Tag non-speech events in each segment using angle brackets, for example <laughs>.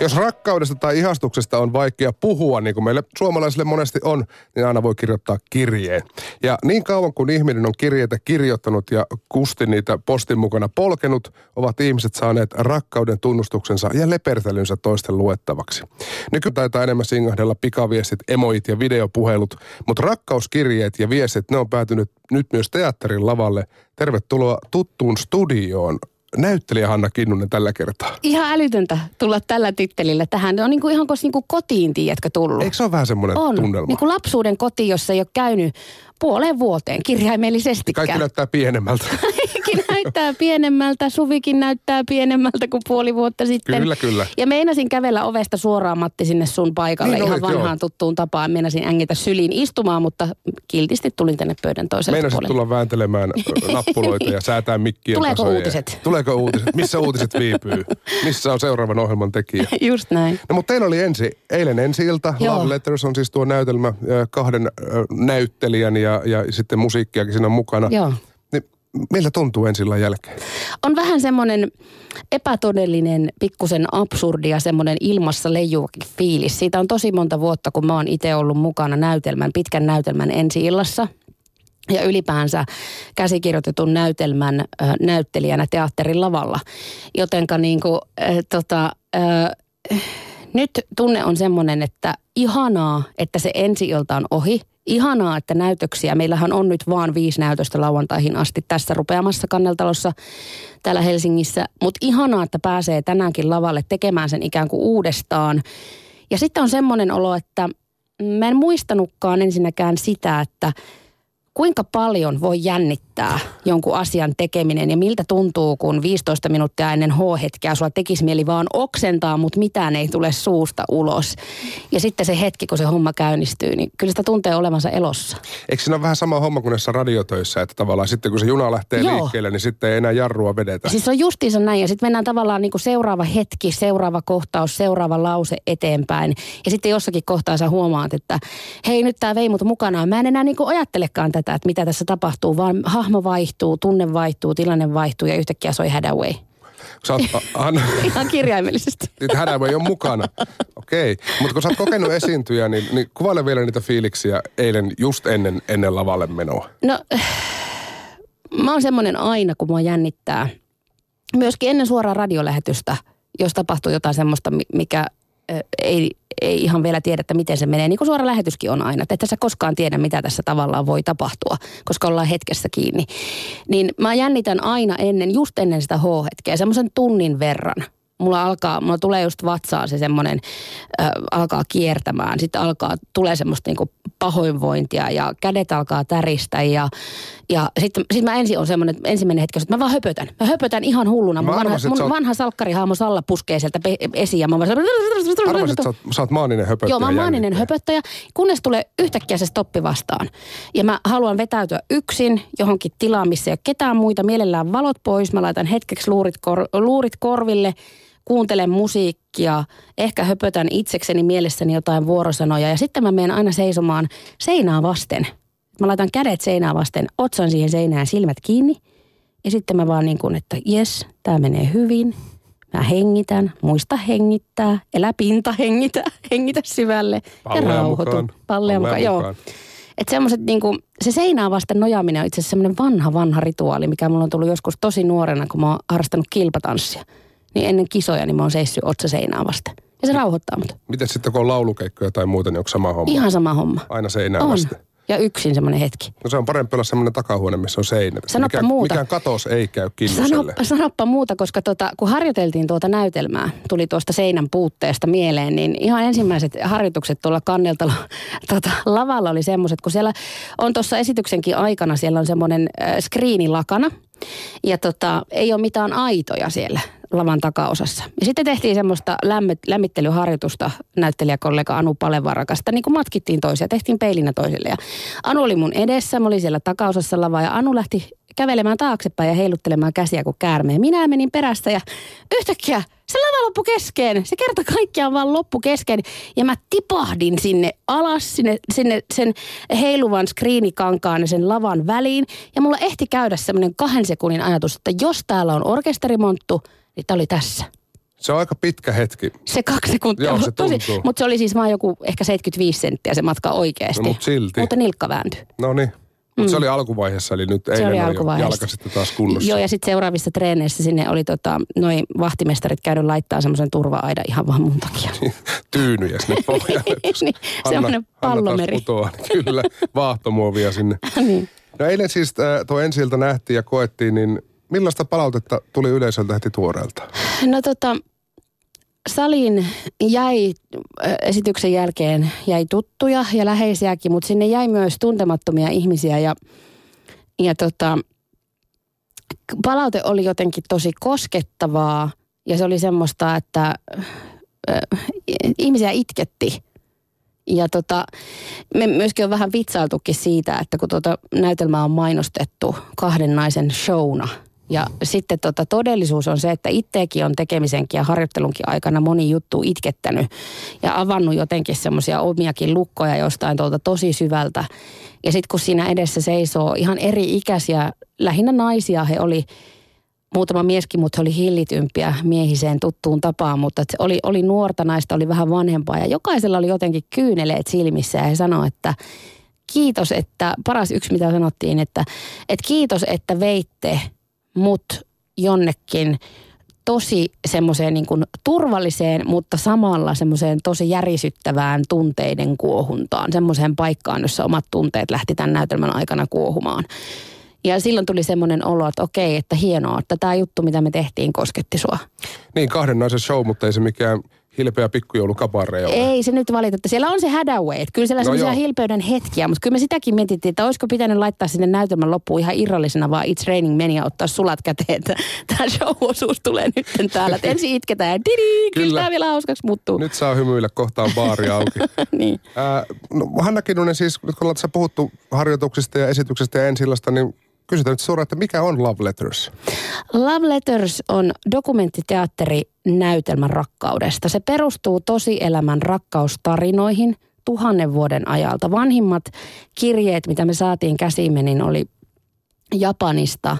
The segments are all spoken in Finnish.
Jos rakkaudesta tai ihastuksesta on vaikea puhua, niin kuin meille suomalaisille monesti on, niin aina voi kirjoittaa kirjeen. Ja niin kauan kuin ihminen on kirjeitä kirjoittanut ja kusti niitä postin mukana polkenut, ovat ihmiset saaneet rakkauden tunnustuksensa ja lepertelynsä toisten luettavaksi. Nykyään taitaa enemmän singahdella pikaviestit, emoit ja videopuhelut, mutta rakkauskirjeet ja viestit, ne on päätynyt nyt myös teatterin lavalle. Tervetuloa tuttuun studioon näyttelijä Hanna Kinnunen tällä kertaa. Ihan älytöntä tulla tällä tittelillä tähän. On niinku ihan kuin niinku kotiin, tiedätkö, tullut. Eikö se ole vähän semmoinen on. tunnelma? Niin kuin lapsuuden koti, jossa ei ole käynyt puoleen vuoteen kirjaimellisesti. Kaikki näyttää pienemmältä. <laughs> Kaikki näyttää pienemmältä, Suvikin näyttää pienemmältä kuin puoli vuotta sitten. Kyllä, kyllä. Ja meinasin kävellä ovesta suoraan Matti sinne sun paikalle Niin ihan olit, vanhaan joo. tuttuun tapaan. Meinasin ängitä syliin istumaan, mutta kiltisti tulin tänne pöydän toiselle Meinasit puolelle. tulla vääntelemään <laughs> nappuloita ja säätää mikkien Tuleeko tasoja. uutiset? Tuleeko uutiset? Missä uutiset viipyy? Missä on seuraavan ohjelman tekijä? <laughs> Just näin. No mutta teillä oli ensi, eilen ensi ilta. Joo. Love Letters on siis tuo näytelmä kahden näyttelijän ja, ja sitten musiikkiakin siinä on mukana. Joo. Miltä tuntuu ensi illan jälkeen? on vähän semmoinen epätodellinen, pikkusen absurdi ja semmoinen ilmassa leijuvakin fiilis. Siitä on tosi monta vuotta, kun mä oon itse ollut mukana näytelmän, pitkän näytelmän ensi illassa. Ja ylipäänsä käsikirjoitetun näytelmän ö, näyttelijänä teatterin lavalla. Jotenka niinku, äh, tota, äh, nyt tunne on semmoinen, että ihanaa, että se ensi ilta on ohi. Ihanaa, että näytöksiä. Meillähän on nyt vaan viisi näytöstä lauantaihin asti tässä rupeamassa kanneltalossa täällä Helsingissä. Mutta ihanaa, että pääsee tänäänkin lavalle tekemään sen ikään kuin uudestaan. Ja sitten on semmoinen olo, että mä en muistanutkaan ensinnäkään sitä, että kuinka paljon voi jännittää jonkun asian tekeminen ja miltä tuntuu, kun 15 minuuttia ennen H-hetkeä sulla tekisi mieli vaan oksentaa, mutta mitään ei tule suusta ulos. Ja sitten se hetki, kun se homma käynnistyy, niin kyllä sitä tuntee olevansa elossa. Eikö siinä ole vähän sama homma kuin näissä radiotöissä, että tavallaan sitten kun se juna lähtee Joo. liikkeelle, niin sitten ei enää jarrua vedetä. Siis se on justiinsa näin ja sitten mennään tavallaan niin kuin seuraava hetki, seuraava kohtaus, seuraava lause eteenpäin. Ja sitten jossakin kohtaa sä huomaat, että hei nyt tämä vei mut mukanaan. Mä en enää niin kuin ajattelekaan tätä, että mitä tässä tapahtuu, vaan hahmo vaihtuu, tunne vaihtuu, tilanne vaihtuu ja yhtäkkiä soi Hadaway. Sä oot, Anna, <laughs> Ihan kirjaimellisesti. Hädä ei ole mukana. Okei. Okay. Mutta kun sä oot kokenut esiintyjä, niin, niin kuvaile vielä niitä fiiliksiä eilen just ennen, ennen lavalle menoa. No, mä oon semmoinen aina, kun mua jännittää. Myöskin ennen suoraa radiolähetystä, jos tapahtuu jotain semmoista, mi- mikä ei, ei ihan vielä tiedä, että miten se menee. Niin kuin suora lähetyskin on aina. Että et sä koskaan tiedä, mitä tässä tavallaan voi tapahtua, koska ollaan hetkessä kiinni. Niin mä jännitän aina ennen, just ennen sitä H-hetkeä, semmoisen tunnin verran. Mulla alkaa, mulla tulee just vatsaan se semmoinen, äh, alkaa kiertämään. Sitten alkaa, tulee semmoista niinku pahoinvointia ja kädet alkaa täristä ja, ja sitten sit mä ensin on semmoinen, ensimmäinen hetki, että mä vaan höpötän. Mä höpötän ihan hulluna. Mun vanha, arvasin, että mun oot- vanha salkkarihaamo Salla puskee sieltä pe- esiin ja mä vaan Arvasin, että sä oot, sä oot maaninen höpöttäjä. Joo, mä oon maaninen höpöttäjä, kunnes tulee yhtäkkiä se stoppi vastaan. Ja mä haluan vetäytyä yksin johonkin tilaan, missä ei ole ketään muita. Mielellään valot pois, mä laitan hetkeksi luurit, kor- luurit korville, kuuntelen musiikkia, ehkä höpötän itsekseni mielessäni jotain vuorosanoja. Ja sitten mä menen aina seisomaan seinää vasten. Mä laitan kädet seinää vasten, otsan siihen seinään silmät kiinni. Ja sitten mä vaan niin kuin, että jes, tämä menee hyvin. Mä hengitän, muista hengittää, elä pinta hengitä, <laughs> hengitä syvälle ja rauhoitu. mukaan. Pallea mukaan, joo. mukaan. Että semmoiset niinku, se seinää vasten nojaaminen on itse asiassa semmoinen vanha, vanha rituaali, mikä mulla on tullut joskus tosi nuorena, kun mä oon harrastanut kilpatanssia. Niin ennen kisoja, niin mä oon seissyt otsa seinää vasten. Ja se rauhoittaa mut. Miten sitten kun on laulukeikkoja tai muuta, niin onko sama homma? Ihan sama homma. Aina seinää On. vasten. Ja yksin semmoinen hetki. No se on parempi olla semmoinen takahuone, missä on seinät. Sanoppa mikään, muuta. Mikään katos ei käy kinnuselle. Sanoppa, sanoppa muuta, koska tota, kun harjoiteltiin tuota näytelmää, tuli tuosta seinän puutteesta mieleen, niin ihan ensimmäiset harjoitukset tuolla kanneltalo <laughs> tota, lavalla oli semmoiset, kun siellä on tuossa esityksenkin aikana, siellä on semmoinen äh, skriini lakana, ja tota, ei ole mitään aitoja siellä lavan takaosassa. Ja sitten tehtiin semmoista lämmit, lämmittelyharjoitusta näyttelijäkollega Anu Palevarakasta, niin kuin matkittiin toisia, tehtiin peilinä toisille. Ja Anu oli mun edessä, mä olin siellä takaosassa lavaa ja Anu lähti kävelemään taaksepäin ja heiluttelemaan käsiä kuin käärmeen. Minä menin perästä ja yhtäkkiä se lava loppu kesken. Se kerta kaikkiaan vaan loppu kesken. Ja mä tipahdin sinne alas, sinne, sinne sen heiluvan skriinikankaan ja sen lavan väliin. Ja mulla ehti käydä semmoinen kahden sekunnin ajatus, että jos täällä on orkesterimonttu, niin tää oli tässä. Se on aika pitkä hetki. Se kaksi sekuntia. Joo, se tosi, mutta se oli siis vaan joku ehkä 75 senttiä se matka oikeasti. No, mut silti. Mutta nilkka vääntyi. No niin. Mutta se oli alkuvaiheessa, eli nyt eilen oli oli jo alkuvaiheessa. jalka sitten taas kunnossa. Joo, ja sitten seuraavissa treeneissä sinne oli tota, noin vahtimestarit käynyt laittaa semmoisen turva-aida ihan vaan mun takia. <laughs> Tyynyjä sinne pohjalle. <laughs> niin, semmoinen pallomeri. Putoaa. <laughs> Kyllä, vaahtomuovia sinne. niin. No eilen siis äh, tuo ensiltä nähtiin ja koettiin, niin millaista palautetta tuli yleisöltä heti tuoreelta? No tota, saliin jäi esityksen jälkeen jäi tuttuja ja läheisiäkin, mutta sinne jäi myös tuntemattomia ihmisiä ja, ja tota, palaute oli jotenkin tosi koskettavaa ja se oli semmoista, että ö, ihmisiä itketti. Ja tota, me myöskin on vähän vitsailtukin siitä, että kun tuota näytelmää on mainostettu kahden naisen showna. Ja sitten tota, todellisuus on se, että itseäkin on tekemisenkin ja harjoittelunkin aikana moni juttu itkettänyt ja avannut jotenkin semmoisia omiakin lukkoja jostain tuolta tosi syvältä. Ja sitten kun siinä edessä seisoo ihan eri ikäisiä, lähinnä naisia, he oli muutama mieskin, mutta he oli hillitympiä miehiseen tuttuun tapaan, mutta oli, oli nuorta naista, oli vähän vanhempaa ja jokaisella oli jotenkin kyyneleet silmissä ja he sanoi, että kiitos, että paras yksi mitä sanottiin, että, että kiitos, että veitte mut jonnekin tosi semmoiseen niin kuin turvalliseen, mutta samalla semmoiseen tosi järisyttävään tunteiden kuohuntaan. Semmoiseen paikkaan, jossa omat tunteet lähti tämän näytelmän aikana kuohumaan. Ja silloin tuli semmoinen olo, että okei, että hienoa, että tämä juttu, mitä me tehtiin, kosketti sua. Niin, kahden naisen show, mutta ei se mikään hilpeä pikkujoulukabarre ole. Ei se nyt valitettavasti. Siellä on se Hadaway. Että kyllä siellä No no semmoisia joo. hilpeyden hetkiä, mutta kyllä me sitäkin mietittiin, että olisiko pitänyt laittaa sinne näytelmän loppuun ihan irrallisena vaan It's Raining Men ja ottaa sulat käteen, että tämä show-osuus tulee nyt täällä. Että ensin itketään ja didi, kyllä, Kyllä. tämä vielä hauskaksi muuttuu. Nyt saa hymyillä, kohta on baari auki. <laughs> niin. Ää, no, Hanna Kinnunen siis, nyt kun ollaan tässä puhuttu harjoituksista ja esityksestä ja ensillasta, niin kysytään nyt suoraan, että mikä on Love Letters? Love Letters on dokumenttiteatteri näytelmän rakkaudesta. Se perustuu tosielämän rakkaustarinoihin tuhannen vuoden ajalta. Vanhimmat kirjeet, mitä me saatiin käsiimme, niin oli Japanista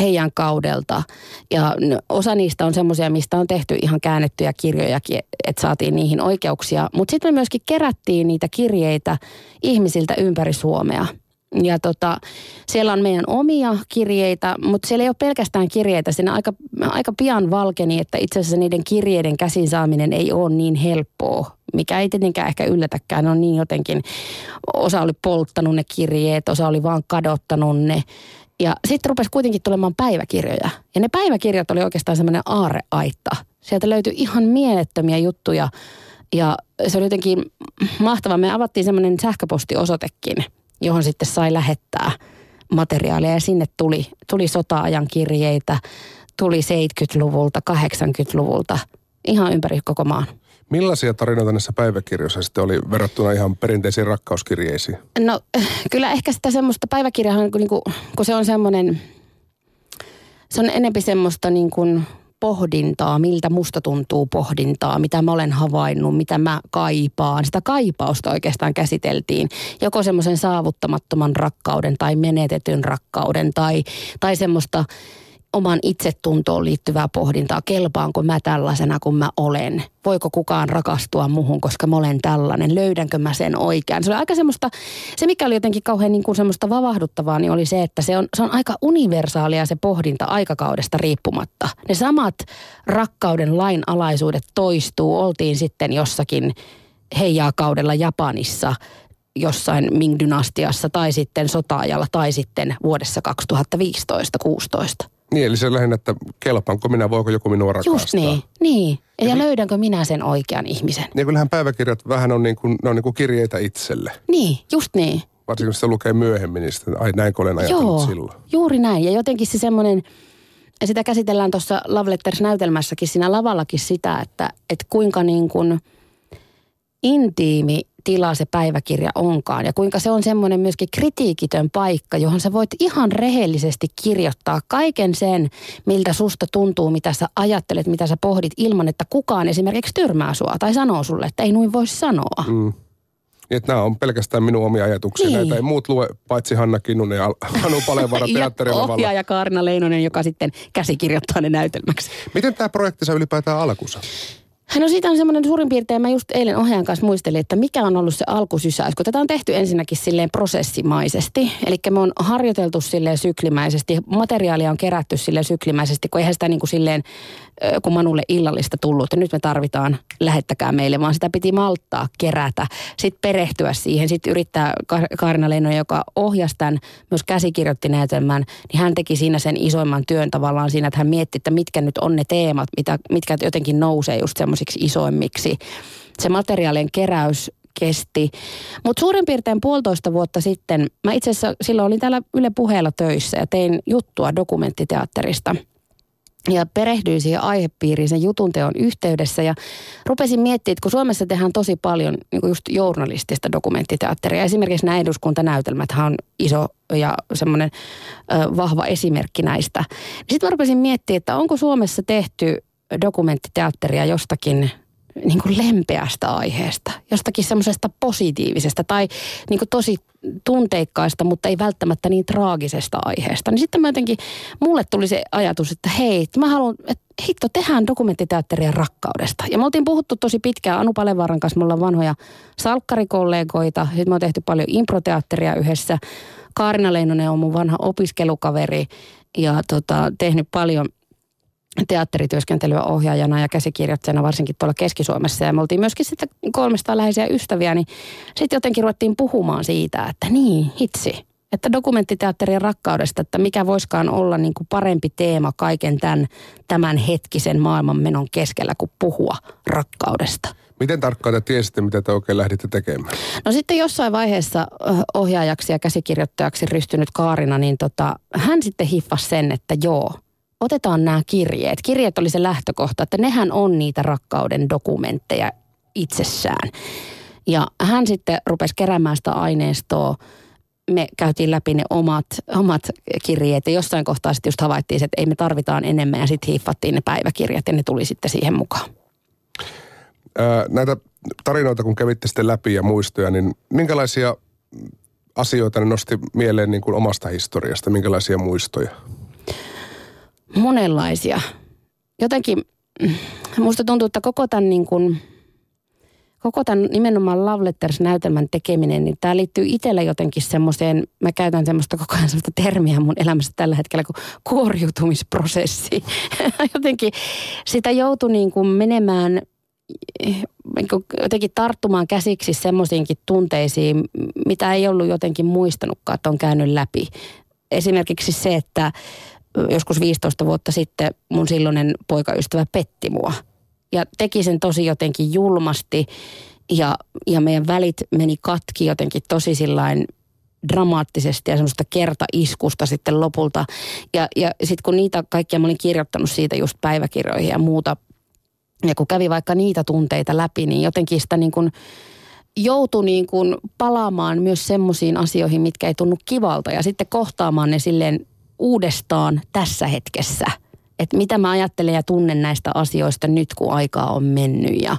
heidän kaudelta. Ja osa niistä on semmoisia, mistä on tehty ihan käännettyjä kirjojakin, että saatiin niihin oikeuksia. Mutta sitten me myöskin kerättiin niitä kirjeitä ihmisiltä ympäri Suomea. Ja tota, siellä on meidän omia kirjeitä, mutta siellä ei ole pelkästään kirjeitä. Siinä aika, aika pian valkeni, että itse asiassa niiden kirjeiden käsin saaminen ei ole niin helppoa. Mikä ei tietenkään ehkä yllätäkään, ne on niin jotenkin, osa oli polttanut ne kirjeet, osa oli vaan kadottanut ne. Ja sitten rupesi kuitenkin tulemaan päiväkirjoja. Ja ne päiväkirjat oli oikeastaan semmoinen aareaitta. Sieltä löytyi ihan mielettömiä juttuja. Ja se oli jotenkin mahtava. Me avattiin semmoinen sähköpostiosoitekin, johon sitten sai lähettää materiaalia. Ja sinne tuli, tuli sota-ajan kirjeitä, tuli 70-luvulta, 80-luvulta, ihan ympäri koko maan. Millaisia tarinoita näissä päiväkirjoissa sitten oli verrattuna ihan perinteisiin rakkauskirjeisiin? No kyllä ehkä sitä semmoista päiväkirjahan, kun, niinku, kun se on semmoinen, se on enempi semmoista niin kuin pohdintaa, miltä musta tuntuu pohdintaa, mitä mä olen havainnut, mitä mä kaipaan. Sitä kaipausta oikeastaan käsiteltiin. Joko semmoisen saavuttamattoman rakkauden tai menetetyn rakkauden tai, tai semmoista oman itsetuntoon liittyvää pohdintaa. Kelpaanko mä tällaisena kuin mä olen? Voiko kukaan rakastua muhun, koska mä olen tällainen? Löydänkö mä sen oikean? Se oli aika semmoista, se mikä oli jotenkin kauhean niin kuin semmoista vavahduttavaa, niin oli se, että se on, se on aika universaalia se pohdinta aikakaudesta riippumatta. Ne samat rakkauden lainalaisuudet toistuu. Oltiin sitten jossakin heijaa-kaudella Japanissa, jossain Ming-dynastiassa tai sitten sota-ajalla tai sitten vuodessa 2015-16. Niin, eli se lähinnä, että kelpaanko minä, voiko joku minua rakastaa. Just niin, niin. Ja, ja löydänkö minä sen oikean ihmisen? Niin kyllähän päiväkirjat vähän on niin kuin, ne on niin kuin kirjeitä itselle. Niin, just niin. Varsinkin kun sitä lukee myöhemmin, niin sitten, ai näinkö olen ajatellut Joo, silloin. juuri näin. Ja jotenkin se semmoinen, ja sitä käsitellään tuossa Love Letters-näytelmässäkin, siinä lavallakin sitä, että, että kuinka niin kuin intiimi tila se päiväkirja onkaan. Ja kuinka se on semmoinen myöskin kritiikitön paikka, johon sä voit ihan rehellisesti kirjoittaa kaiken sen, miltä susta tuntuu, mitä sä ajattelet, mitä sä pohdit, ilman että kukaan esimerkiksi tyrmää sua tai sanoo sulle, että ei noin voi sanoa. Mm. Että nämä on pelkästään minun omia ajatuksia. Niin. Näitä ei muut lue, paitsi Hanna Kinnunen ja Anu Palevara teatterilavalla. <laughs> ja Kaarina Leinonen, joka sitten käsikirjoittaa ne näytelmäksi. Miten tämä projekti saa ylipäätään alkunsa? No siitä on semmoinen suurin piirtein, mä just eilen ohjaajan kanssa muistelin, että mikä on ollut se alkusysäys, kun tätä on tehty ensinnäkin silleen prosessimaisesti. Eli me on harjoiteltu silleen syklimäisesti, materiaalia on kerätty silleen syklimäisesti, kun eihän sitä niin kuin silleen kun Manulle illallista tullut, että nyt me tarvitaan, lähettäkää meille, vaan sitä piti malttaa, kerätä, sitten perehtyä siihen, sitten yrittää Kaarina Leinonen, joka ohjasi tämän, myös käsikirjoitti näytelmän, niin hän teki siinä sen isoimman työn tavallaan siinä, että hän mietti, että mitkä nyt on ne teemat, mitä, mitkä jotenkin nousee just semmoisiksi isoimmiksi. Se materiaalien keräys kesti. Mutta suurin piirtein puolitoista vuotta sitten, mä itse asiassa silloin olin täällä Yle puheella töissä ja tein juttua dokumenttiteatterista – ja perehdyin siihen aihepiiriin sen jutun teon yhteydessä ja rupesin miettimään, että kun Suomessa tehdään tosi paljon niin just journalistista dokumenttiteatteria, esimerkiksi nämä eduskuntanäytelmät on iso ja semmoinen vahva esimerkki näistä. Sitten mä rupesin miettimään, että onko Suomessa tehty dokumenttiteatteria jostakin niin kuin lempeästä aiheesta, jostakin semmoisesta positiivisesta tai niin kuin tosi tunteikkaista, mutta ei välttämättä niin traagisesta aiheesta. Niin sitten mä jotenkin, mulle tuli se ajatus, että hei, mä haluan, että hitto, tehdään dokumenttiteatteria rakkaudesta. Ja me oltiin puhuttu tosi pitkään Anu Palevaaran kanssa, me ollaan vanhoja salkkarikollegoita, sitten me on tehty paljon improteatteria yhdessä. Kaarina Leinonen on mun vanha opiskelukaveri ja tota, tehnyt paljon – teatterityöskentelyä ohjaajana ja käsikirjoittajana varsinkin tuolla Keski-Suomessa. Ja me oltiin myöskin sitten kolmesta läheisiä ystäviä, niin sitten jotenkin ruvettiin puhumaan siitä, että niin, hitsi, että dokumenttiteatterien rakkaudesta, että mikä voiskaan olla niin kuin parempi teema kaiken tämän, tämän hetkisen maailmanmenon keskellä kuin puhua rakkaudesta. Miten tarkkaan te tiesitte, mitä te oikein lähditte tekemään? No sitten jossain vaiheessa ohjaajaksi ja käsikirjoittajaksi rystynyt Kaarina, niin tota, hän sitten hiffasi sen, että joo, otetaan nämä kirjeet. Kirjeet oli se lähtökohta, että nehän on niitä rakkauden dokumentteja itsessään. Ja hän sitten rupesi keräämään sitä aineistoa. Me käytiin läpi ne omat, omat kirjeet ja jossain kohtaa sitten just havaittiin, että ei me tarvitaan enemmän ja sitten hiiffattiin ne päiväkirjat ja ne tuli sitten siihen mukaan. Ää, näitä tarinoita kun kävitte sitten läpi ja muistoja, niin minkälaisia asioita ne nosti mieleen niin kuin omasta historiasta, minkälaisia muistoja? Monenlaisia. Jotenkin musta tuntuu, että koko tämän, niin kuin, koko tämän nimenomaan Love Letters-näytelmän tekeminen, niin tämä liittyy itselle jotenkin semmoiseen, mä käytän semmoista koko ajan semmoista termiä mun elämässä tällä hetkellä kuin kuoriutumisprosessi. <laughs> jotenkin sitä joutui niin kuin menemään niin jotenkin tarttumaan käsiksi semmoisiinkin tunteisiin, mitä ei ollut jotenkin muistanutkaan, että on käynyt läpi. Esimerkiksi se, että joskus 15 vuotta sitten mun silloinen poikaystävä petti mua. Ja teki sen tosi jotenkin julmasti ja, ja meidän välit meni katki jotenkin tosi sillain dramaattisesti ja semmoista kertaiskusta sitten lopulta. Ja, ja sitten kun niitä kaikkia mä olin kirjoittanut siitä just päiväkirjoihin ja muuta, ja kun kävi vaikka niitä tunteita läpi, niin jotenkin sitä niin kuin joutui niin kuin palaamaan myös semmoisiin asioihin, mitkä ei tunnu kivalta ja sitten kohtaamaan ne silleen uudestaan tässä hetkessä. Että mitä mä ajattelen ja tunnen näistä asioista nyt, kun aikaa on mennyt. Ja,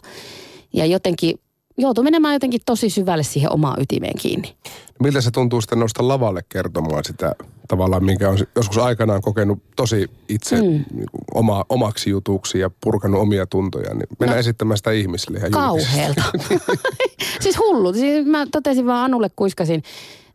ja jotenkin joutuu menemään jotenkin tosi syvälle siihen omaan ytimeen kiinni. Miltä se tuntuu sitten nousta lavalle kertomaan sitä tavallaan, minkä on joskus aikanaan kokenut tosi itse mm. niin oma, omaksi jutuksi ja purkanut omia tuntoja, niin mennä no, esittämään sitä ihmisille Kauheelta. <laughs> <laughs> siis hullu. Siis mä totesin vaan Anulle, kuiskasin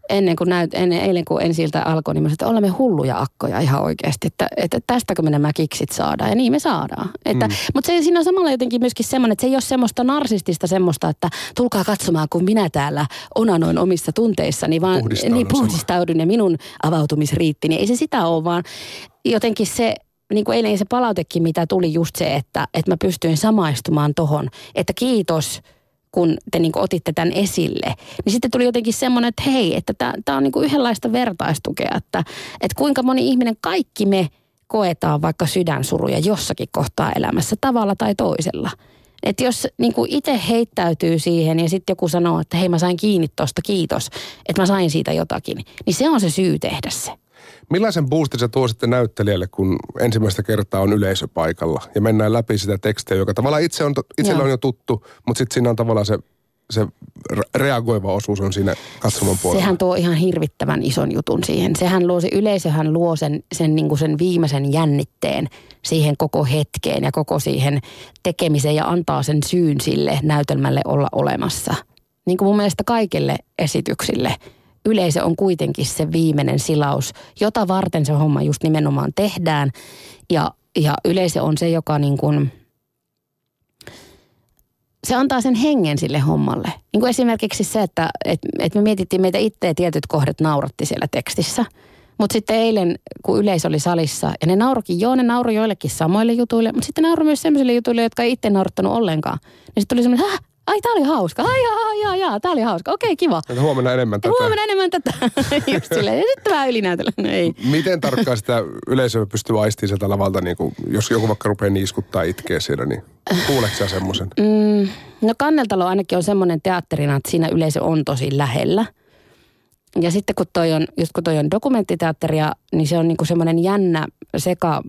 ennen kuin näyt, ennen, eilen kun ensiltä alkoi, niin mä sanoin, että olemme hulluja akkoja ihan oikeasti, että, että tästäkö me nämä kiksit saadaan. Ja niin me saadaan. Että, mm. Mutta se, siinä on samalla jotenkin myöskin semmoinen, että se ei ole semmoista narsistista semmoista, että tulkaa katsomaan, kun minä täällä onanoin omissa tunteissani, vaan niin puhdistaudun ja minun avautumis riitti. Niin ei se sitä ole, vaan jotenkin se, niin kuin eilen se palautekin, mitä tuli just se, että, että mä pystyin samaistumaan tohon, että kiitos – kun te niin otitte tämän esille, niin sitten tuli jotenkin semmoinen, että hei, että tämä on niin yhdenlaista vertaistukea, että, että kuinka moni ihminen, kaikki me koetaan vaikka sydänsuruja jossakin kohtaa elämässä tavalla tai toisella. Että jos niin itse heittäytyy siihen ja sitten joku sanoo, että hei mä sain kiinni tosta, kiitos, että mä sain siitä jotakin, niin se on se syy tehdä se. Millaisen boostin se tuo sitten näyttelijälle, kun ensimmäistä kertaa on yleisö paikalla ja mennään läpi sitä tekstiä, joka tavallaan itse on, itsellä on jo tuttu, mutta sitten siinä on tavallaan se se reagoiva osuus on siinä katsomon puolella? Sehän tuo ihan hirvittävän ison jutun siihen. Sehän luo, se yleisöhän luo sen, sen, niin kuin sen viimeisen jännitteen siihen koko hetkeen ja koko siihen tekemiseen ja antaa sen syyn sille näytelmälle olla olemassa. Niin kuin mun mielestä kaikille esityksille yleisö on kuitenkin se viimeinen silaus, jota varten se homma just nimenomaan tehdään. Ja, ja yleisö on se, joka niin kuin – se antaa sen hengen sille hommalle. Niin kuin esimerkiksi se, että et, et me mietittiin meitä itse ja tietyt kohdat nauratti siellä tekstissä. Mutta sitten eilen, kun yleisö oli salissa, ja ne naurokin, joo, ne nauroi joillekin samoille jutuille, mutta sitten nauroi myös sellaisille jutuille, jotka ei itse naurattanut ollenkaan. Niin sitten tuli semmoinen, Häh? Ai tää oli hauska, ai jaa, jaa, jaa, tää oli hauska, okei kiva. Että huomenna enemmän tätä. Huomenna enemmän tätä, <laughs> just silleen, ja sitten vähän ylinäytellä, no ei. Miten tarkkaan sitä yleisöä pystyy aistimaan sieltä lavalta, niin kuin, jos joku vaikka rupeaa niiskuttaa itkeä siellä, niin kuuleeko semmoisen? Mm, no Kanneltalo ainakin on semmoinen teatterina, että siinä yleisö on tosi lähellä. Ja sitten kun toi on, just kun toi on dokumenttiteatteria, niin se on niinku semmoinen jännä seka,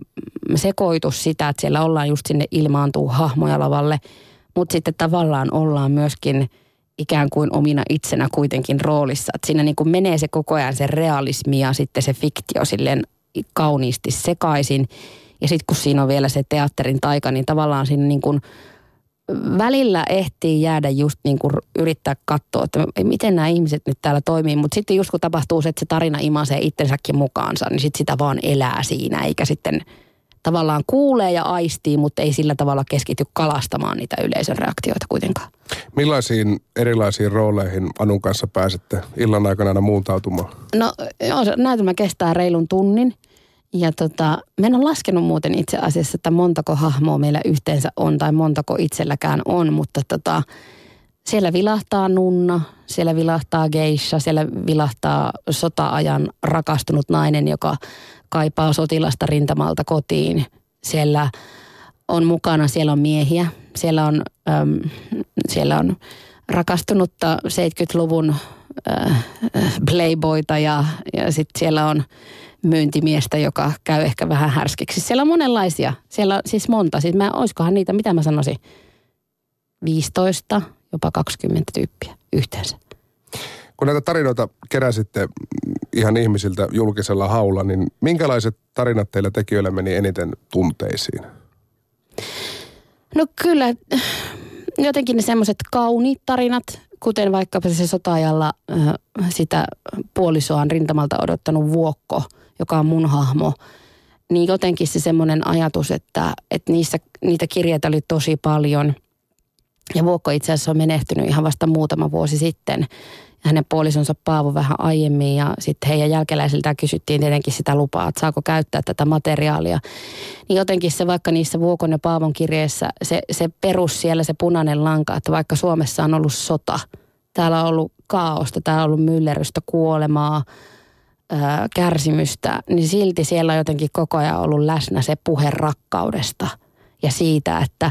sekoitus sitä, että siellä ollaan just sinne ilmaantuu hahmoja lavalle – mutta sitten tavallaan ollaan myöskin ikään kuin omina itsenä kuitenkin roolissa. Että siinä niin kuin menee se koko ajan se realismi ja sitten se fiktio silleen kauniisti sekaisin. Ja sitten kun siinä on vielä se teatterin taika, niin tavallaan siinä niin kuin välillä ehtii jäädä just niin kuin yrittää katsoa, että miten nämä ihmiset nyt täällä toimii. Mutta sitten just kun tapahtuu se, että se tarina imasee itsensäkin mukaansa, niin sitten sitä vaan elää siinä, eikä sitten – tavallaan kuulee ja aistii, mutta ei sillä tavalla keskity kalastamaan niitä yleisön reaktioita kuitenkaan. Millaisiin erilaisiin rooleihin Anun kanssa pääsette illan aikana aina muuntautumaan? No joo, näytelmä kestää reilun tunnin. Ja tota, mä en ole laskenut muuten itse asiassa, että montako hahmoa meillä yhteensä on tai montako itselläkään on, mutta tota, siellä vilahtaa nunna, siellä vilahtaa geisha, siellä vilahtaa sota-ajan rakastunut nainen, joka kaipaa sotilasta rintamalta kotiin. Siellä on mukana, siellä on miehiä, siellä on, äm, siellä on rakastunutta 70-luvun äh, playboyta ja, ja sitten siellä on myyntimiestä, joka käy ehkä vähän härskiksi. Siellä on monenlaisia, siellä on siis monta. Siis mä, olisikohan niitä, mitä mä sanoisin, 15, jopa 20 tyyppiä yhteensä. Kun näitä tarinoita keräsitte ihan ihmisiltä julkisella haulla, niin minkälaiset tarinat teillä tekijöillä meni eniten tunteisiin? No kyllä, jotenkin ne semmoiset kauniit tarinat, kuten vaikka se sotaajalla äh, sitä puolisoaan rintamalta odottanut Vuokko, joka on mun hahmo, niin jotenkin se semmoinen ajatus, että, että niissä, niitä kirjeitä oli tosi paljon. Ja Vuokko itse asiassa on menehtynyt ihan vasta muutama vuosi sitten hänen puolisonsa Paavo vähän aiemmin ja sitten heidän jälkeläisiltään kysyttiin tietenkin sitä lupaa, että saako käyttää tätä materiaalia. Niin jotenkin se vaikka niissä Vuokon ja Paavon kirjeissä se, se perus siellä se punainen lanka, että vaikka Suomessa on ollut sota, täällä on ollut kaaosta, täällä on ollut myllerrystä, kuolemaa, kärsimystä, niin silti siellä on jotenkin koko ajan ollut läsnä se puhe rakkaudesta – ja siitä, että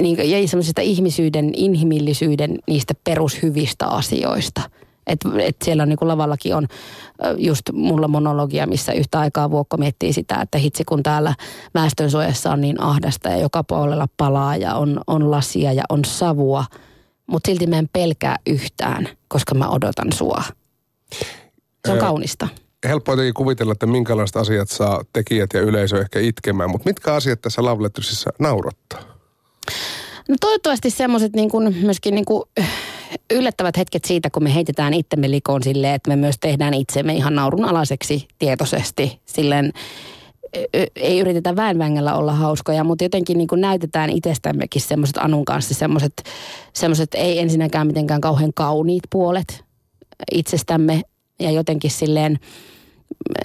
niin, ja semmoisesta ihmisyyden, inhimillisyyden niistä perushyvistä asioista. että et siellä on niin kuin lavallakin on just mulla monologia, missä yhtä aikaa Vuokko miettii sitä, että hitsi kun täällä väestönsuojassa on niin ahdasta ja joka puolella palaa ja on, on lasia ja on savua. Mutta silti mä en pelkää yhtään, koska mä odotan sua. Se on kaunista helppo jotenkin kuvitella, että minkälaiset asiat saa tekijät ja yleisö ehkä itkemään, mutta mitkä asiat tässä Love naurattaa? No toivottavasti semmoiset niin kuin, myöskin niin kuin yllättävät hetket siitä, kun me heitetään itsemme likoon silleen, että me myös tehdään itsemme ihan naurun alaiseksi tietoisesti. Silleen ei yritetä väenvängällä olla hauskoja, mutta jotenkin niin kuin näytetään itsestämmekin semmoiset Anun kanssa semmoiset, semmoiset ei ensinnäkään mitenkään kauhean kauniit puolet itsestämme, ja jotenkin silleen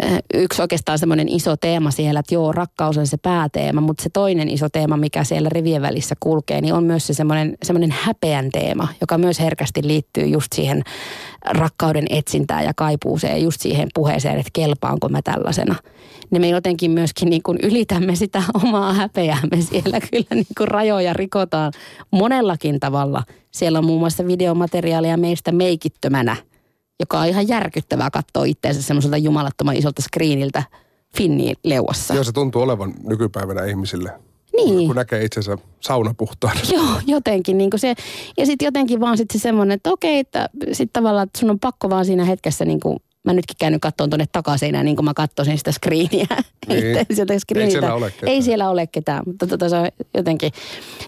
eh, yksi oikeastaan semmoinen iso teema siellä, että joo, rakkaus on se pääteema, mutta se toinen iso teema, mikä siellä rivien välissä kulkee, niin on myös se semmoinen, semmoinen häpeän teema, joka myös herkästi liittyy just siihen rakkauden etsintään ja kaipuuseen, just siihen puheeseen, että kelpaanko mä tällaisena. Niin me jotenkin myöskin niin kuin ylitämme sitä omaa häpeäämme siellä, <laughs> kyllä niin kuin rajoja rikotaan monellakin tavalla. Siellä on muun muassa videomateriaalia meistä meikittömänä – joka on ihan järkyttävää katsoa itseensä semmoiselta jumalattoman isolta screeniltä finniin leuassa. Joo, se tuntuu olevan nykypäivänä ihmisille. Niin. kun näkee itsensä saunapuhtaana. <laughs> Joo, jotenkin niin se, ja sitten jotenkin vaan sitten se semmoinen, että okei, että sitten tavallaan, että sun on pakko vaan siinä hetkessä niin kuin, mä nytkin käynyt kattoon tuonne takaisin, niin kuin mä katsoisin sitä screeniä. <laughs> Niin. sieltä Ei siellä ole ketään. Ei siellä ole ketään, mutta tota, se on jotenkin,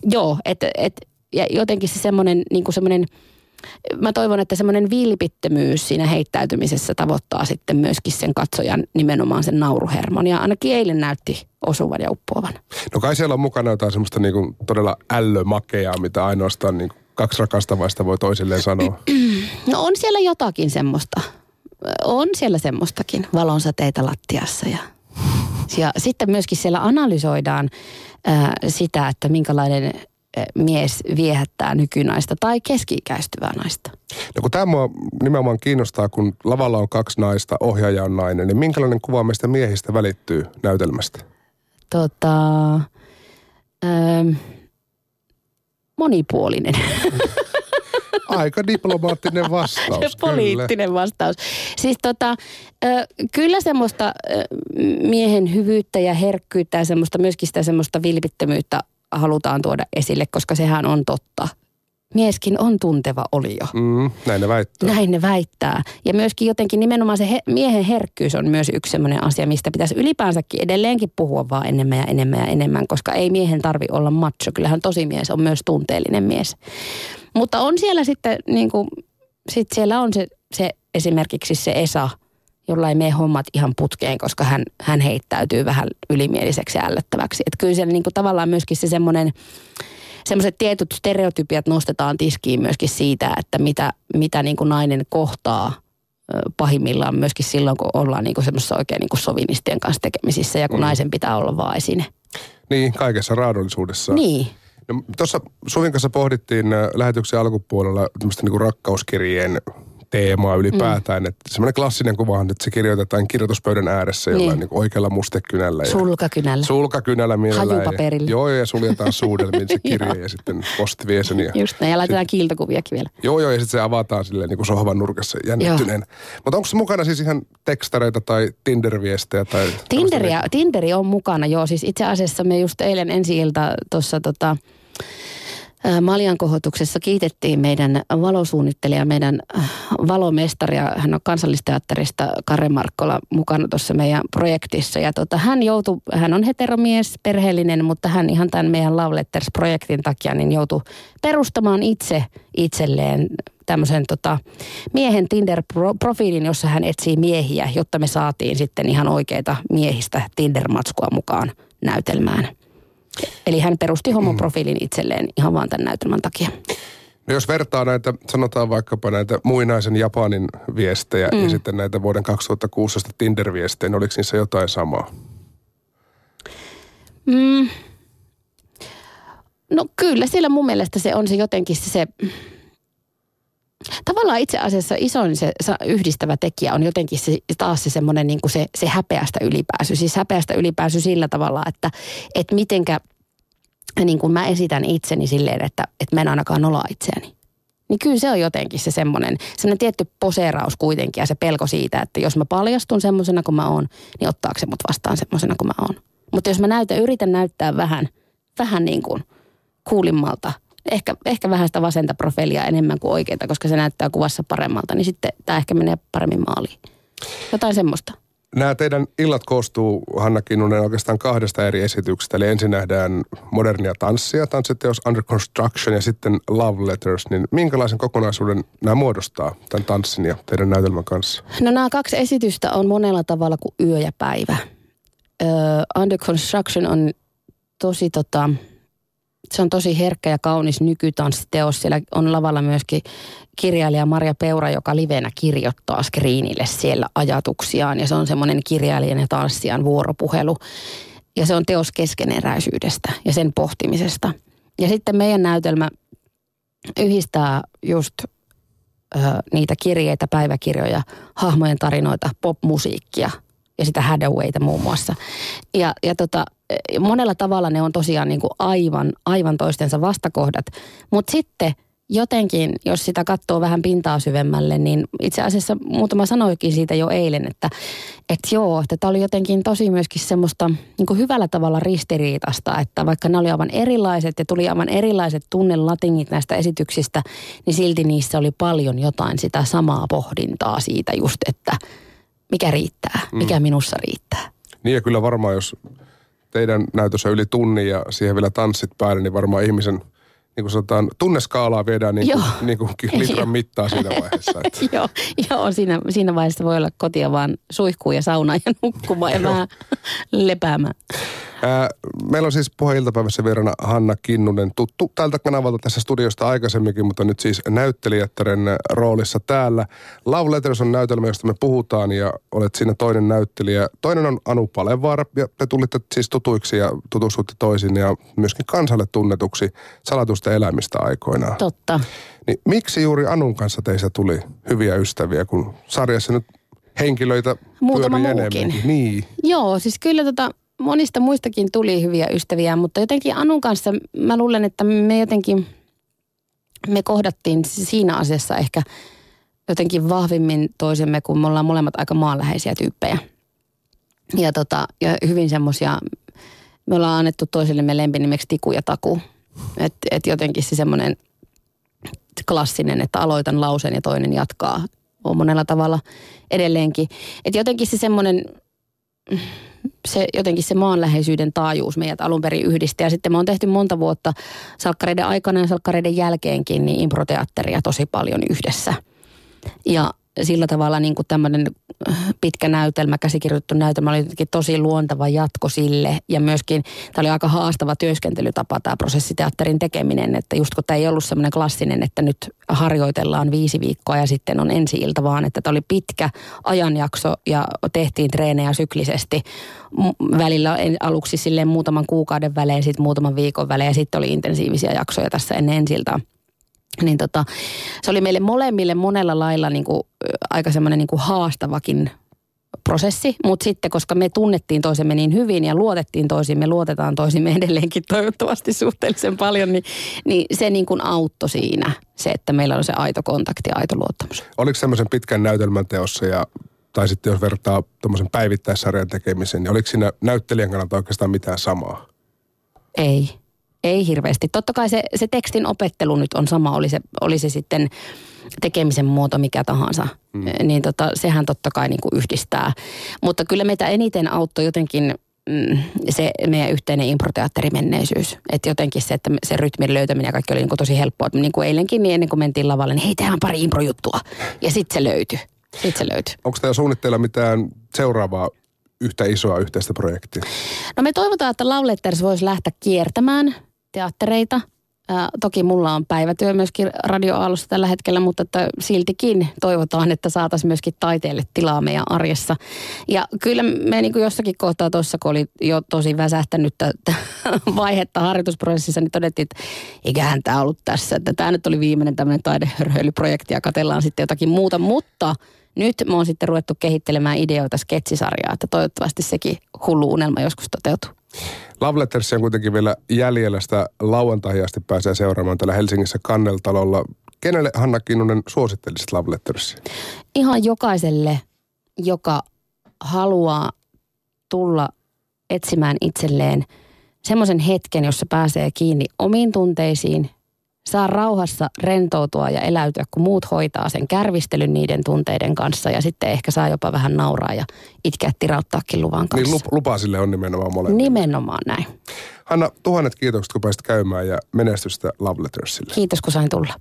joo, että et, ja jotenkin se semmoinen, niin kuin semmoinen, mä toivon, että semmoinen vilpittömyys siinä heittäytymisessä tavoittaa sitten myöskin sen katsojan nimenomaan sen nauruhermon. Ja ainakin eilen näytti osuvan ja uppoavan. No kai siellä on mukana jotain semmoista niinku todella ällömakeaa, mitä ainoastaan niinku kaksi rakastavaista voi toisilleen sanoa. <clears throat> No on siellä jotakin semmoista. On siellä semmoistakin valonsateita lattiassa ja, ja sitten myöskin siellä analysoidaan ää, sitä, että minkälainen mies viehättää nykynaista tai keski-ikäistyvää naista? No kun tämä mua nimenomaan kiinnostaa, kun lavalla on kaksi naista, ohjaaja on nainen, niin minkälainen kuva meistä miehistä välittyy näytelmästä? Tota, ähm, monipuolinen. <laughs> Aika diplomaattinen vastaus. Poliittinen kyllä. vastaus. Siis tota, kyllä semmoista miehen hyvyyttä ja herkkyyttä ja semmoista, myöskin sitä semmoista vilpittömyyttä halutaan tuoda esille, koska sehän on totta. Mieskin on tunteva olio. Mm, näin ne väittää. Näin ne väittää. Ja myöskin jotenkin nimenomaan se he, miehen herkkyys on myös yksi sellainen asia, mistä pitäisi ylipäänsäkin edelleenkin puhua vaan enemmän ja enemmän ja enemmän, koska ei miehen tarvi olla macho. Kyllähän tosi mies on myös tunteellinen mies. Mutta on siellä sitten, niin kuin, sit siellä on se, se esimerkiksi se Esa – jolla ei mene hommat ihan putkeen, koska hän, hän heittäytyy vähän ylimieliseksi ja ällöttäväksi. Että kyllä siellä niin kuin tavallaan myöskin se semmoinen, semmoiset tietyt stereotypiat nostetaan tiskiin myöskin siitä, että mitä, mitä niin kuin nainen kohtaa pahimmillaan myöskin silloin, kun ollaan niin kuin semmoisessa oikein niin kuin sovinistien kanssa tekemisissä ja kun mm. naisen pitää olla vaan esine. Niin, kaikessa raadollisuudessa. Niin. No, Tuossa Suvin kanssa pohdittiin lähetyksen alkupuolella tämmöistä niin rakauskirjeen teemaa ylipäätään. Mm. Että semmoinen klassinen kuvahan, että se kirjoitetaan kirjoituspöydän ääressä niin. jollain niin oikealla mustekynällä. Ja sulkakynällä. Sulkakynällä mielellään. Hajupaperilla. Ja, joo, ja suljetaan suudelmiin se <laughs> kirja ja sitten posti vie sen. Ja Just näin, ja laitetaan sit, kiiltokuviakin vielä. Joo, joo, ja sitten se avataan silleen niin kuin sohvan nurkassa jännittyneen. Mutta onko se mukana siis ihan tekstareita tai Tinder-viestejä? Tai Tinderia, Tinderi on mukana, joo. Siis itse asiassa me just eilen ensi ilta tuossa tota, Maljan kohotuksessa kiitettiin meidän valosuunnittelija, meidän valomestaria. Hän on kansallisteatterista Kare Markkola mukana tuossa meidän projektissa. Ja tota, hän joutui, hän on heteromies, perheellinen, mutta hän ihan tämän meidän Love Letters-projektin takia niin joutui perustamaan itse itselleen tämmöisen tota, miehen Tinder-profiilin, jossa hän etsii miehiä, jotta me saatiin sitten ihan oikeita miehistä Tinder-matskua mukaan näytelmään. Eli hän perusti homoprofiilin itselleen ihan vaan tämän näytelmän takia. No jos vertaa näitä, sanotaan vaikkapa näitä muinaisen Japanin viestejä mm. ja sitten näitä vuoden 2016 Tinder-viestejä, niin oliko niissä jotain samaa? Mm. No kyllä, siellä mun mielestä se on se jotenkin se, se Tavallaan itse asiassa isoin se yhdistävä tekijä on jotenkin se, taas se semmoinen niin se, se häpeästä ylipääsy. Siis häpeästä ylipääsy sillä tavalla, että, että mitenkä niin kuin mä esitän itseni silleen, että, että mä en ainakaan nola itseäni. Niin kyllä se on jotenkin se semmoinen, semmoinen tietty poseeraus kuitenkin ja se pelko siitä, että jos mä paljastun semmoisena kuin mä oon, niin ottaako se mut vastaan semmoisena kuin mä oon. Mutta jos mä näytän, yritän näyttää vähän, vähän niin kuin kuulimmalta – ehkä, ehkä vähän sitä vasenta profiilia enemmän kuin oikeita, koska se näyttää kuvassa paremmalta, niin sitten tämä ehkä menee paremmin maaliin. Jotain semmoista. Nämä teidän illat koostuu, Hanna Kinnunen, oikeastaan kahdesta eri esityksestä. Eli ensin nähdään modernia tanssia, tanssiteos Under Construction ja sitten Love Letters. Niin minkälaisen kokonaisuuden nämä muodostaa tämän tanssin ja teidän näytelmän kanssa? No nämä kaksi esitystä on monella tavalla kuin yö ja päivä. Uh, Under Construction on tosi tota, se on tosi herkkä ja kaunis nykytanssiteos. Siellä on lavalla myöskin kirjailija Maria Peura, joka livenä kirjoittaa skriinille siellä ajatuksiaan. Ja se on semmoinen kirjailijan ja tanssijan vuoropuhelu. Ja se on teos keskeneräisyydestä ja sen pohtimisesta. Ja sitten meidän näytelmä yhdistää just ö, niitä kirjeitä, päiväkirjoja, hahmojen tarinoita, popmusiikkia ja sitä Hadawayta muun muassa. Ja, ja tota, monella tavalla ne on tosiaan niin kuin aivan, aivan toistensa vastakohdat. Mutta sitten jotenkin, jos sitä katsoo vähän pintaa syvemmälle, niin itse asiassa muutama sanoikin siitä jo eilen, että, että joo, että tämä oli jotenkin tosi myöskin semmoista niin kuin hyvällä tavalla ristiriitasta, että vaikka ne oli aivan erilaiset ja tuli aivan erilaiset tunnelatingit näistä esityksistä, niin silti niissä oli paljon jotain sitä samaa pohdintaa siitä just, että mikä riittää, mikä mm. minussa riittää. Niin ja kyllä varmaan, jos teidän näytössä yli tunnin ja siihen vielä tanssit päälle, niin varmaan ihmisen – niin kuin sanotaan, tunneskaalaa viedään niin kuin, niin kuin <laughs> litran mittaa siinä vaiheessa. Että. <laughs> joo, joo siinä, siinä vaiheessa voi olla kotia vaan suihkuu ja sauna ja nukkumaan ja vähän lepäämään. Meillä on siis iltapäivässä vieraana Hanna Kinnunen, tuttu tältä kanavalta tässä studiosta aikaisemminkin, mutta nyt siis näyttelijättären roolissa täällä. Love Letters on näytelmä, josta me puhutaan ja olet siinä toinen näyttelijä. Toinen on Anu Palevaara ja te tulitte siis tutuiksi ja tutustuitte toisiin ja myöskin kansalle tunnetuksi salatusta elämistä aikoinaan. Totta. Niin miksi juuri Anun kanssa teistä tuli hyviä ystäviä, kun sarjassa nyt henkilöitä Muutama muukin. Niin. Joo, siis kyllä tota, monista muistakin tuli hyviä ystäviä, mutta jotenkin Anun kanssa mä luulen, että me jotenkin, me kohdattiin siinä asiassa ehkä jotenkin vahvimmin toisemme, kun me ollaan molemmat aika maanläheisiä tyyppejä. Ja, tota, ja hyvin semmoisia, me ollaan annettu toisillemme lempinimeksi Tiku ja Taku. Että et jotenkin se semmoinen klassinen, että aloitan lauseen ja toinen jatkaa on monella tavalla edelleenkin. Että jotenkin se semmoinen se jotenkin se maanläheisyyden taajuus meidät alun perin yhdisti. Ja sitten me on tehty monta vuotta salkkareiden aikana ja salkkareiden jälkeenkin niin improteatteria tosi paljon yhdessä. Ja sillä tavalla niin kuin tämmöinen äh, pitkä näytelmä, käsikirjoitettu näytelmä oli jotenkin tosi luontava jatko sille. Ja myöskin tämä oli aika haastava työskentelytapa tämä prosessiteatterin tekeminen, että just kun tämä ei ollut semmoinen klassinen, että nyt harjoitellaan viisi viikkoa ja sitten on ensi ilta, vaan että tämä oli pitkä ajanjakso ja tehtiin treenejä syklisesti. Välillä aluksi silleen muutaman kuukauden välein, sitten muutaman viikon välein ja sitten oli intensiivisiä jaksoja tässä ennen ensi iltaa niin tota, se oli meille molemmille monella lailla niin kuin, aika semmoinen niin kuin haastavakin prosessi, mutta sitten koska me tunnettiin toisemme niin hyvin ja luotettiin toisimme, luotetaan toisimme <laughs> edelleenkin toivottavasti suhteellisen paljon, niin, niin se niin kuin auttoi siinä, se, että meillä on se aito kontakti ja aito luottamus. Oliko semmoisen pitkän näytelmän teossa ja tai sitten jos vertaa tuommoisen päivittäissarjan tekemiseen, niin oliko siinä näyttelijän kannalta oikeastaan mitään samaa? Ei ei hirveästi. Totta kai se, se tekstin opettelu nyt on sama, oli se, oli se sitten tekemisen muoto mikä tahansa. Mm. Niin tota, sehän totta kai niin kuin yhdistää. Mutta kyllä meitä eniten auttoi jotenkin mm, se meidän yhteinen improteatterimenneisyys. Että jotenkin se, että se rytmin löytäminen ja kaikki oli niin kuin tosi helppoa. Niin kuin eilenkin, niin ennen kuin mentiin lavalle, niin hei, tehdään pari improjuttua. Ja sitten se löytyi. Sitten se löytyi. Onko teillä suunnitteilla mitään seuraavaa yhtä isoa yhteistä projektia? No me toivotaan, että Lauletters voisi lähteä kiertämään teattereita. Ää, toki mulla on päivätyö myöskin radioaalussa tällä hetkellä, mutta että siltikin toivotaan, että saataisiin myöskin taiteelle tilaa meidän arjessa. Ja kyllä me niin kuin jossakin kohtaa tuossa, kun oli jo tosi väsähtänyt vaihetta harjoitusprosessissa, niin todettiin, että eiköhän tämä ollut tässä. Että tämä nyt oli viimeinen tämmöinen taidehörhöilyprojekti ja katellaan sitten jotakin muuta, mutta nyt me on sitten ruvettu kehittelemään ideoita sketsisarjaa, että toivottavasti sekin hullu unelma joskus toteutuu. Love Letters on kuitenkin vielä jäljellä sitä lauantaihin asti pääsee seuraamaan täällä Helsingissä Kanneltalolla. Kenelle Hanna Kinnunen suosittelisit Love Lettersia? Ihan jokaiselle, joka haluaa tulla etsimään itselleen semmoisen hetken, jossa pääsee kiinni omiin tunteisiin, saa rauhassa rentoutua ja eläytyä, kun muut hoitaa sen kärvistelyn niiden tunteiden kanssa ja sitten ehkä saa jopa vähän nauraa ja itkeä tirauttaakin luvan kanssa. Niin lupa sille on nimenomaan molemmille. Nimenomaan näin. Hanna, tuhannet kiitokset, kun pääsit käymään ja menestystä Love Lettersille. Kiitos, kun sain tulla.